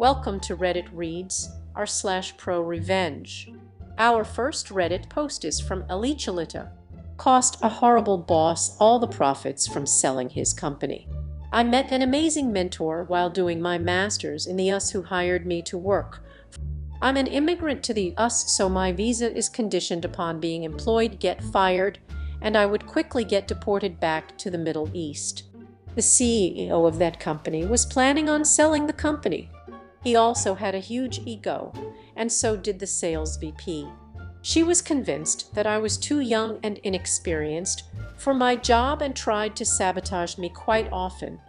Welcome to Reddit Reads, r slash pro revenge. Our first Reddit post is from Elichalita. Cost a horrible boss all the profits from selling his company. I met an amazing mentor while doing my master's in the US who hired me to work. I'm an immigrant to the US so my visa is conditioned upon being employed get fired and I would quickly get deported back to the Middle East. The CEO of that company was planning on selling the company. He also had a huge ego, and so did the sales VP. She was convinced that I was too young and inexperienced for my job and tried to sabotage me quite often.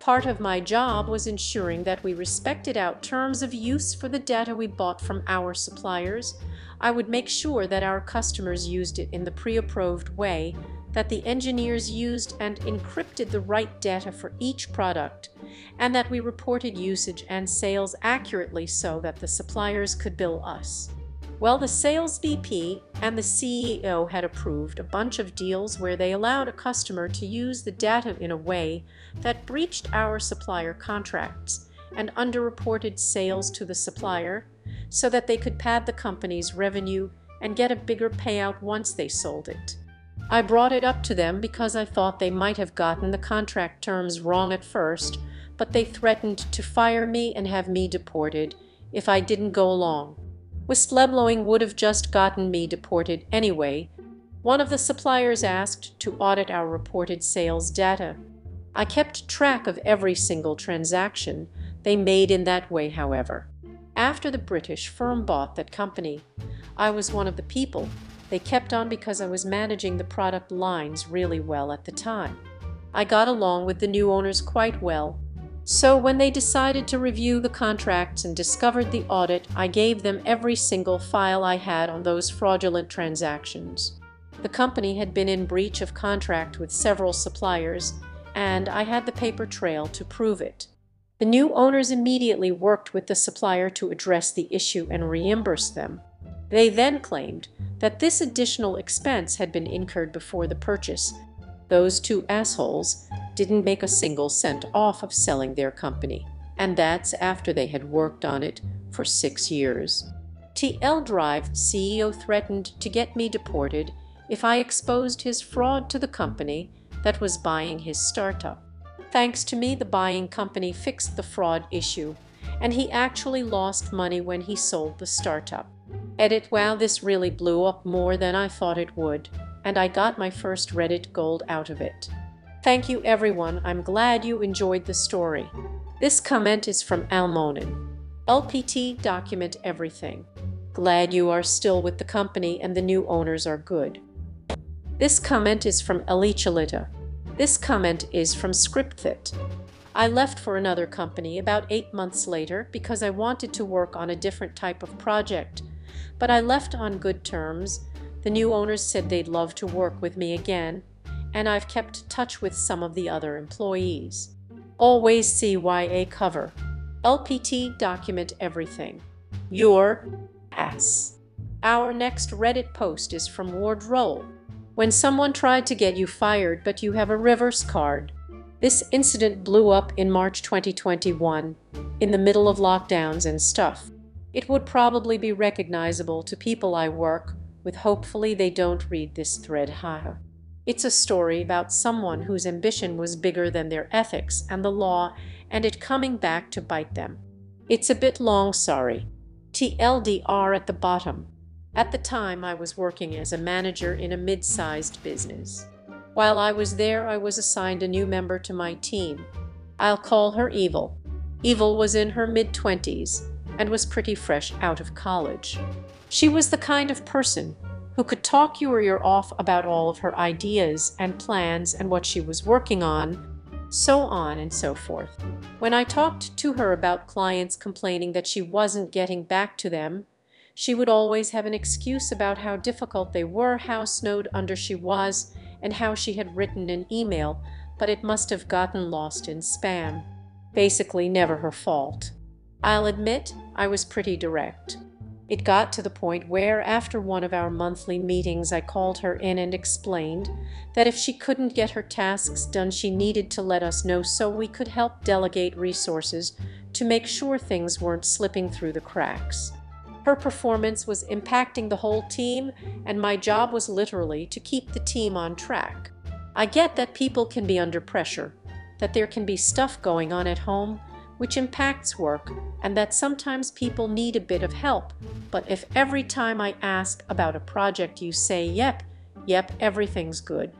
Part of my job was ensuring that we respected our terms of use for the data we bought from our suppliers. I would make sure that our customers used it in the pre-approved way, that the engineers used and encrypted the right data for each product, and that we reported usage and sales accurately so that the suppliers could bill us. Well, the sales VP and the CEO had approved a bunch of deals where they allowed a customer to use the data in a way that breached our supplier contracts and underreported sales to the supplier so that they could pad the company's revenue and get a bigger payout once they sold it. I brought it up to them because I thought they might have gotten the contract terms wrong at first, but they threatened to fire me and have me deported if I didn't go along. Whistleblowing would have just gotten me deported anyway. One of the suppliers asked to audit our reported sales data. I kept track of every single transaction they made in that way, however. After the British firm bought that company, I was one of the people they kept on because I was managing the product lines really well at the time. I got along with the new owners quite well, so when they decided to review the contracts and discovered the audit, I gave them every single file I had on those fraudulent transactions. The company had been in breach of contract with several suppliers, and I had the paper trail to prove it. The new owners immediately worked with the supplier to address the issue and reimburse them. They then claimed that this additional expense had been incurred before the purchase. Those two assholes didn't make a single cent off of selling their company, and that's after they had worked on it for six years. TL Drive CEO threatened to get me deported if I exposed his fraud to the company that was buying his startup. Thanks to me, the buying company fixed the fraud issue, and he actually lost money when he sold the startup. Edit wow this really blew up more than I thought it would, and I got my first Reddit gold out of it. Thank you everyone. I'm glad you enjoyed the story. This comment is from Almonin. LPT document everything. Glad you are still with the company and the new owners are good. This comment is from Elichalita. This comment is from ScriptFit. I left for another company about eight months later because I wanted to work on a different type of project, but I left on good terms. The new owners said they'd love to work with me again, and I've kept touch with some of the other employees. Always CYA cover. LPT document everything. Your ass. Our next Reddit post is from Ward Roll. When someone tried to get you fired but you have a reverse card. This incident blew up in March 2021, in the middle of lockdowns and stuff. It would probably be recognizable to people I work with hopefully they don't read this thread higher. It's a story about someone whose ambition was bigger than their ethics and the law and it coming back to bite them. It's a bit long, sorry. TLDR at the bottom. At the time, I was working as a manager in a mid-sized business. While I was there, I was assigned a new member to my team. I'll call her Evil. Evil was in her mid-twenties and was pretty fresh out of college. She was the kind of person who could talk you or your ear off about all of her ideas and plans and what she was working on, so on and so forth. When I talked to her about clients complaining that she wasn't getting back to them, she would always have an excuse about how difficult they were, how snowed under she was, and how she had written an email, but it must have gotten lost in spam. Basically never her fault. I'll admit I was pretty direct. It got to the point where after one of our monthly meetings I called her in and explained that if she couldn't get her tasks done she needed to let us know so we could help delegate resources to make sure things weren't slipping through the cracks. Her performance was impacting the whole team and my job was literally to keep the team on track. I get that people can be under pressure, that there can be stuff going on at home which impacts work and that sometimes people need a bit of help. But if every time I ask about a project you say, yep, yep, everything's good,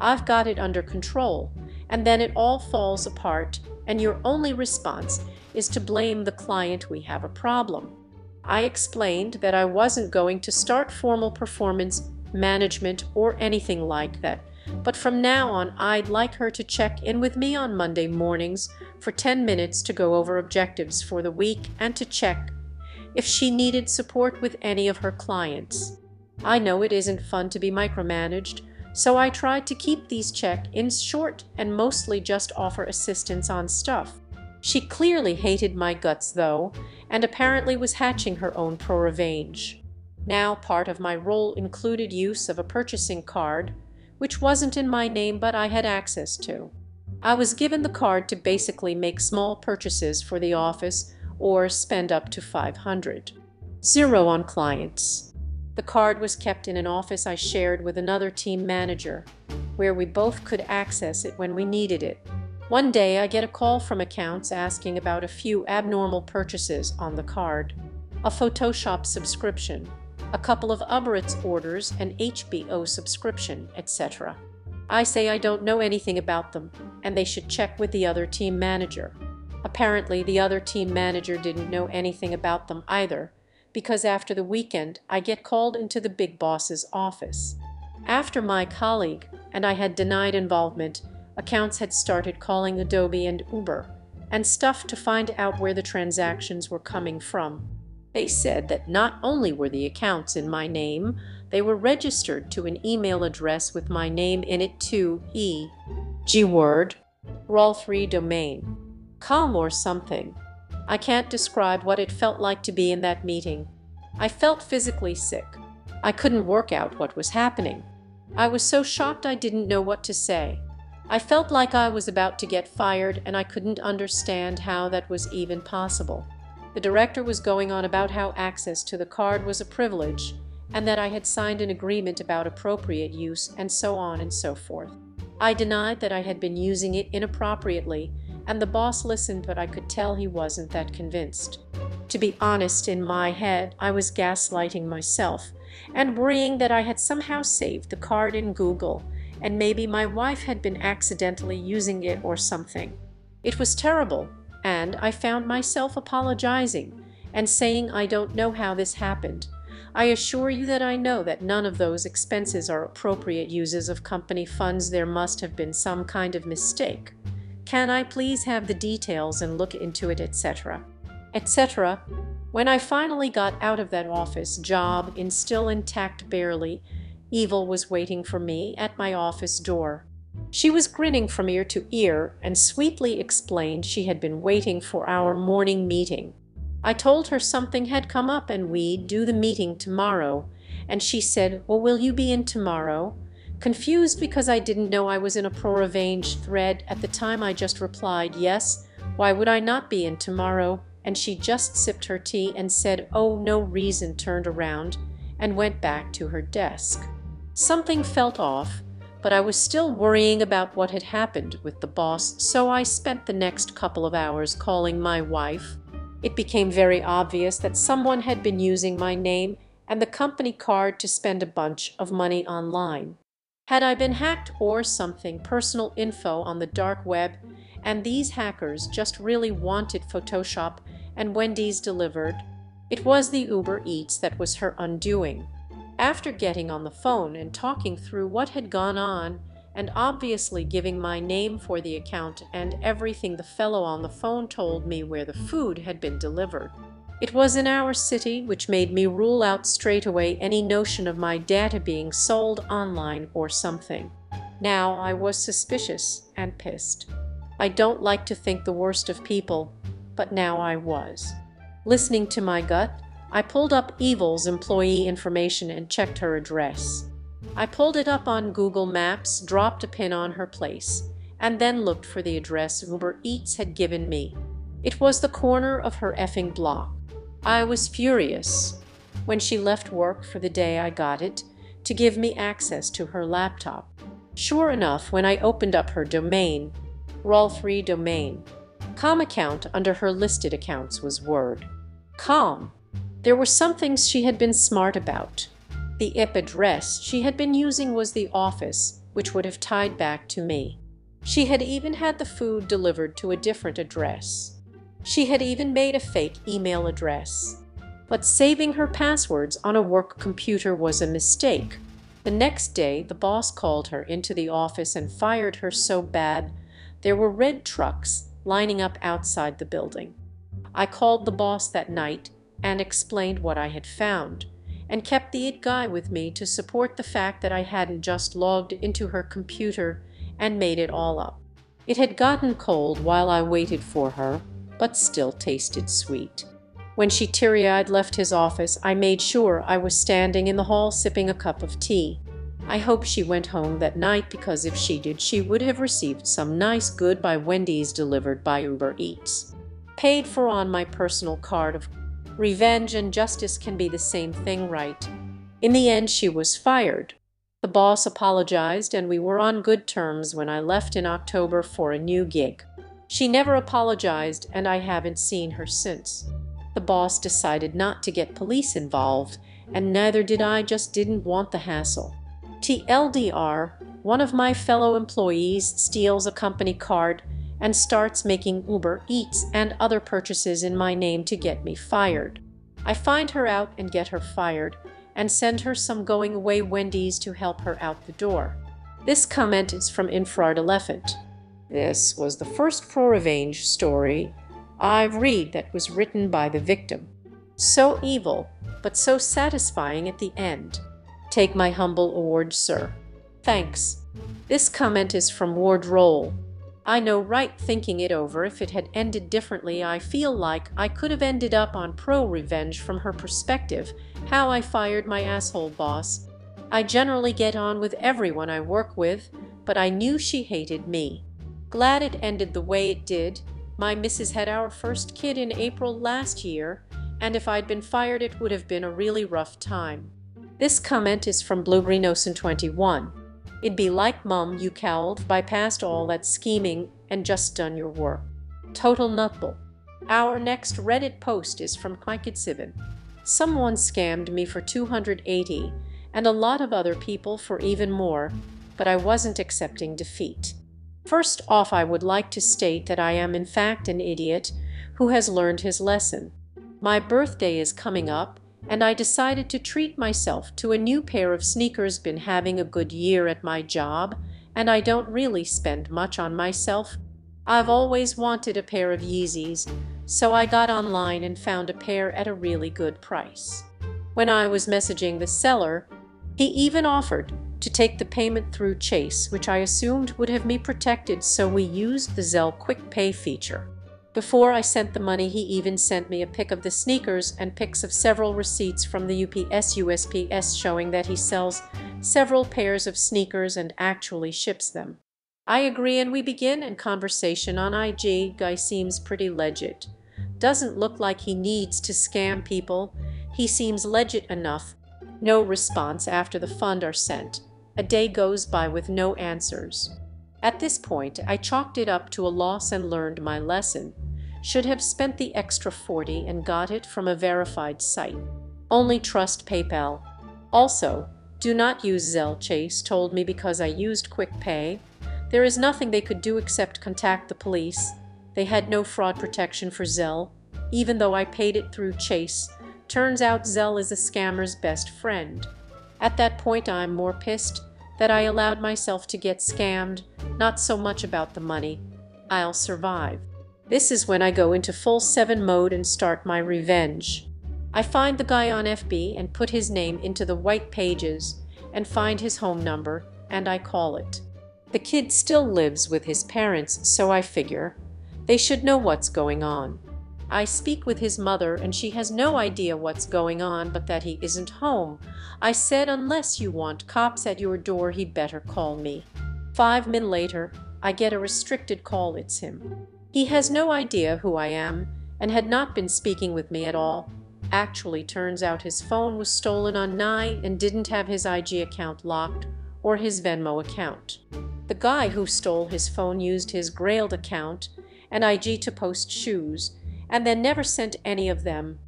I've got it under control, and then it all falls apart and your only response is to blame the client we have a problem. I explained that I wasn't going to start formal performance management or anything like that but from now on I'd like her to check in with me on Monday mornings for 10 minutes to go over objectives for the week and to check if she needed support with any of her clients. I know it isn't fun to be micromanaged, so I tried to keep these check-ins short and mostly just offer assistance on stuff. She clearly hated my guts though, and apparently was hatching her own pro-revenge. Now part of my role included use of a purchasing card, which wasn't in my name but I had access to. I was given the card to basically make small purchases for the office or spend up to 500. Zero on clients. The card was kept in an office I shared with another team manager, where we both could access it when we needed it. One day I get a call from accounts asking about a few abnormal purchases on the card. A Photoshop subscription, a couple of Uber Eats orders, an HBO subscription, etc. I say I don't know anything about them, and they should check with the other team manager. Apparently the other team manager didn't know anything about them either, because after the weekend I get called into the big boss's office. After my colleague and I had denied involvement, accounts had started calling Adobe and Uber and stuff to find out where the transactions were coming from. They said that not only were the accounts in my name, they were registered to an email address with my name in it too, e. G word, Rolf3 domain. Calm or something. I can't describe what it felt like to be in that meeting. I felt physically sick. I couldn't work out what was happening. I was so shocked I didn't know what to say. I felt like I was about to get fired and I couldn't understand how that was even possible. The director was going on about how access to the card was a privilege and that I had signed an agreement about appropriate use and so on and so forth. I denied that I had been using it inappropriately and the boss listened but I could tell he wasn't that convinced. To be honest, in my head I was gaslighting myself and worrying that I had somehow saved the card in Google and maybe my wife had been accidentally using it or something. It was terrible and I found myself apologizing and saying I don't know how this happened. I assure you that I know that none of those expenses are appropriate uses of company funds. There must have been some kind of mistake. Can I please have the details and look into it, etc., etc. When I finally got out of that office job in still intact barely, Evil was waiting for me at my office door. She was grinning from ear to ear and sweetly explained she had been waiting for our morning meeting. I told her something had come up and we'd do the meeting tomorrow, and she said, well, will you be in tomorrow? Confused because I didn't know I was in a pro-revenge thread at the time I just replied, yes, why would I not be in tomorrow? And she just sipped her tea and said, oh, no reason, turned around and went back to her desk. Something felt off, but I was still worrying about what had happened with the boss, so I spent the next couple of hours calling my wife. It became very obvious that someone had been using my name and the company card to spend a bunch of money online. Had I been hacked or something, personal info on the dark web, and these hackers just really wanted Photoshop and Wendy's delivered? It was the Uber Eats that was her undoing. After getting on the phone and talking through what had gone on, and obviously giving my name for the account and everything the fellow on the phone told me where the food had been delivered. It was in our city, which made me rule out straight away any notion of my data being sold online or something. Now I was suspicious and pissed. I don't like to think the worst of people, but now I was. Listening to my gut, I pulled up Evil's employee information and checked her address. I pulled it up on Google Maps, dropped a pin on her place, and then looked for the address Uber Eats had given me. It was the corner of her effing block. I was furious. When she left work for the day I got it, to give me access to her laptop. Sure enough, when I opened up her domain, Roll3 domain, com account under her listed accounts was Word. Com. There were some things she had been smart about. The IP address she had been using was the office, which would have tied back to me. She had even had the food delivered to a different address. She had even made a fake email address. But saving her passwords on a work computer was a mistake. The next day the boss called her into the office and fired her so bad there were red trucks lining up outside the building. I called the boss that night and explained what I had found, and kept the it guy with me to support the fact that I hadn't just logged into her computer and made it all up. It had gotten cold while I waited for her, but still tasted sweet. When she teary-eyed left his office, I made sure I was standing in the hall sipping a cup of tea. I hope she went home that night because if she did, she would have received some nice good by Wendy's delivered by Uber Eats. Paid for on my personal card of revenge and justice can be the same thing, right? In the end, she was fired. The boss apologized and we were on good terms when I left in October for a new gig. She never apologized and I haven't seen her since. The boss decided not to get police involved and neither did I just didn't want the hassle. TLDR, one of my fellow employees steals a company card and starts making Uber Eats and other purchases in my name to get me fired. I find her out and get her fired and send her some going away Wendy's to help her out the door. This comment is from Infrared Elephant. This was the first pro-revenge story I've read that was written by the victim. So evil, but so satisfying at the end. Take my humble award, sir. Thanks. This comment is from Ward Roll. I know right thinking it over if it had ended differently I feel like I could have ended up on pro-revenge from her perspective, how I fired my asshole boss. I generally get on with everyone I work with, but I knew she hated me. Glad it ended the way it did. My missus had our first kid in April last year, and if I'd been fired it would have been a really rough time. This comment is from Blueberry Nosen 21. It'd be like mum you cowled, bypassed all that scheming and just done your work. Total nutball. Our next Reddit post is from Mike Someone scammed me for 280 and a lot of other people for even more, but I wasn't accepting defeat. First off I would like to state that I am in fact an idiot who has learned his lesson. My birthday is coming up and I decided to treat myself to a new pair of sneakers been having a good year at my job and I don't really spend much on myself. I've always wanted a pair of Yeezys, so I got online and found a pair at a really good price. When I was messaging the seller, he even offered to take the payment through Chase, which I assumed would have me protected so we used the Zelle Quick Pay feature. Before I sent the money he even sent me a pic of the sneakers and pics of several receipts from the UPS USPS showing that he sells several pairs of sneakers and actually ships them. I agree and we begin and conversation on IG. Guy seems pretty legit. Doesn't look like he needs to scam people. He seems legit enough. No response after the fund are sent. A day goes by with no answers. At this point I chalked it up to a loss and learned my lesson should have spent the extra 40 and got it from a verified site. Only trust PayPal. Also, do not use Zelle Chase told me because I used Quick Pay. There is nothing they could do except contact the police. They had no fraud protection for Zelle, even though I paid it through Chase. Turns out Zelle is a scammer's best friend. At that point I'm more pissed that I allowed myself to get scammed, not so much about the money. I'll survive. This is when I go into full 7 mode and start my revenge. I find the guy on FB and put his name into the white pages and find his home number and I call it. The kid still lives with his parents so I figure they should know what's going on. I speak with his mother and she has no idea what's going on but that he isn't home. I said unless you want cops at your door he'd better call me. Five min later I get a restricted call it's him. He has no idea who I am and had not been speaking with me at all. Actually turns out his phone was stolen on Nye and didn't have his IG account locked or his Venmo account. The guy who stole his phone used his Grailed account and IG to post shoes and then never sent any of them.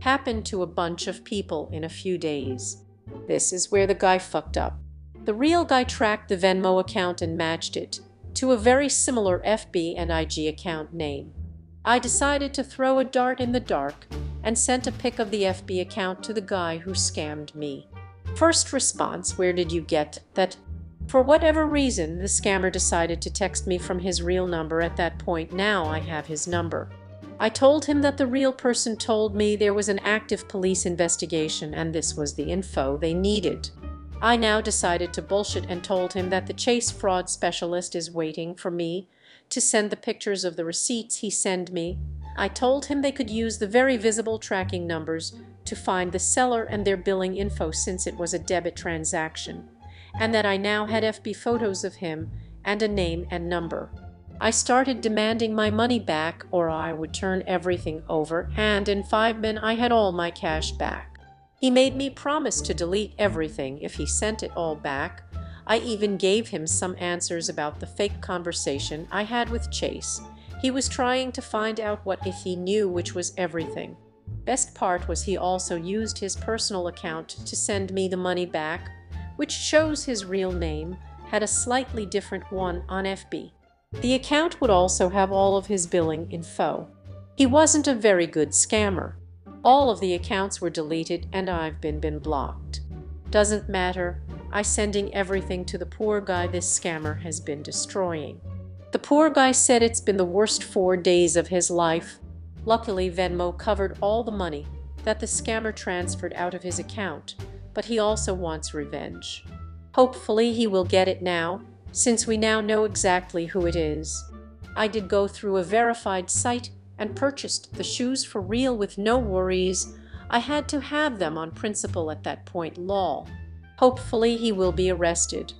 Happened to a bunch of people in a few days. This is where the guy fucked up. The real guy tracked the Venmo account and matched it to a very similar FB and IG account name. I decided to throw a dart in the dark and sent a pic of the FB account to the guy who scammed me. First response, where did you get that? For whatever reason, the scammer decided to text me from his real number at that point. Now I have his number. I told him that the real person told me there was an active police investigation and this was the info they needed. I now decided to bullshit and told him that the Chase fraud specialist is waiting for me to send the pictures of the receipts he send me. I told him they could use the very visible tracking numbers to find the seller and their billing info since it was a debit transaction, and that I now had FB photos of him and a name and number. I started demanding my money back or I would turn everything over and in five minutes I had all my cash back. He made me promise to delete everything if he sent it all back. I even gave him some answers about the fake conversation I had with Chase. He was trying to find out what if he knew which was everything. Best part was he also used his personal account to send me the money back, which shows his real name, had a slightly different one on FB. The account would also have all of his billing info. He wasn't a very good scammer. All of the accounts were deleted and I've been been blocked. Doesn't matter, I sending everything to the poor guy this scammer has been destroying. The poor guy said it's been the worst four days of his life. Luckily Venmo covered all the money that the scammer transferred out of his account, but he also wants revenge. Hopefully he will get it now since we now know exactly who it is. I did go through a verified site and purchased the shoes for real with no worries. I had to have them on principle at that point lol. Hopefully he will be arrested.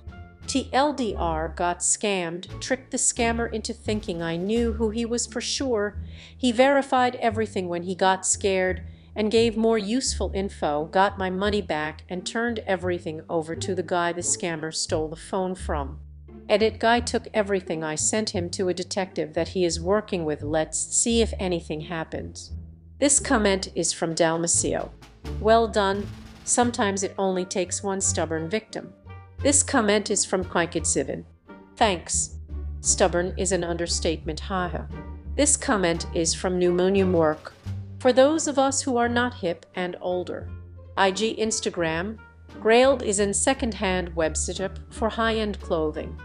TLDR got scammed, tricked the scammer into thinking I knew who he was for sure. He verified everything when he got scared and gave more useful info, got my money back, and turned everything over to the guy the scammer stole the phone from. Edit guy took everything I sent him to a detective that he is working with. Let's see if anything happens. This comment is from Dalmacio. Well done. Sometimes it only takes one stubborn victim. This comment is from Sivin. Thanks. Stubborn is an understatement. Haha. This comment is from Pneumonia Work. For those of us who are not hip and older. IG Instagram. Grailed is an second-hand website for high-end clothing.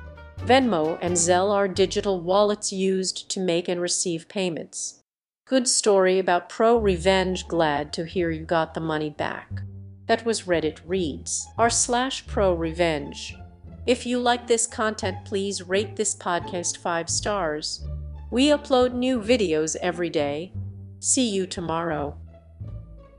Venmo and Zelle are digital wallets used to make and receive payments. Good story about pro revenge. Glad to hear you got the money back. That was Reddit Reads r slash pro revenge. If you like this content, please rate this podcast 5 stars. We upload new videos every day. See you tomorrow.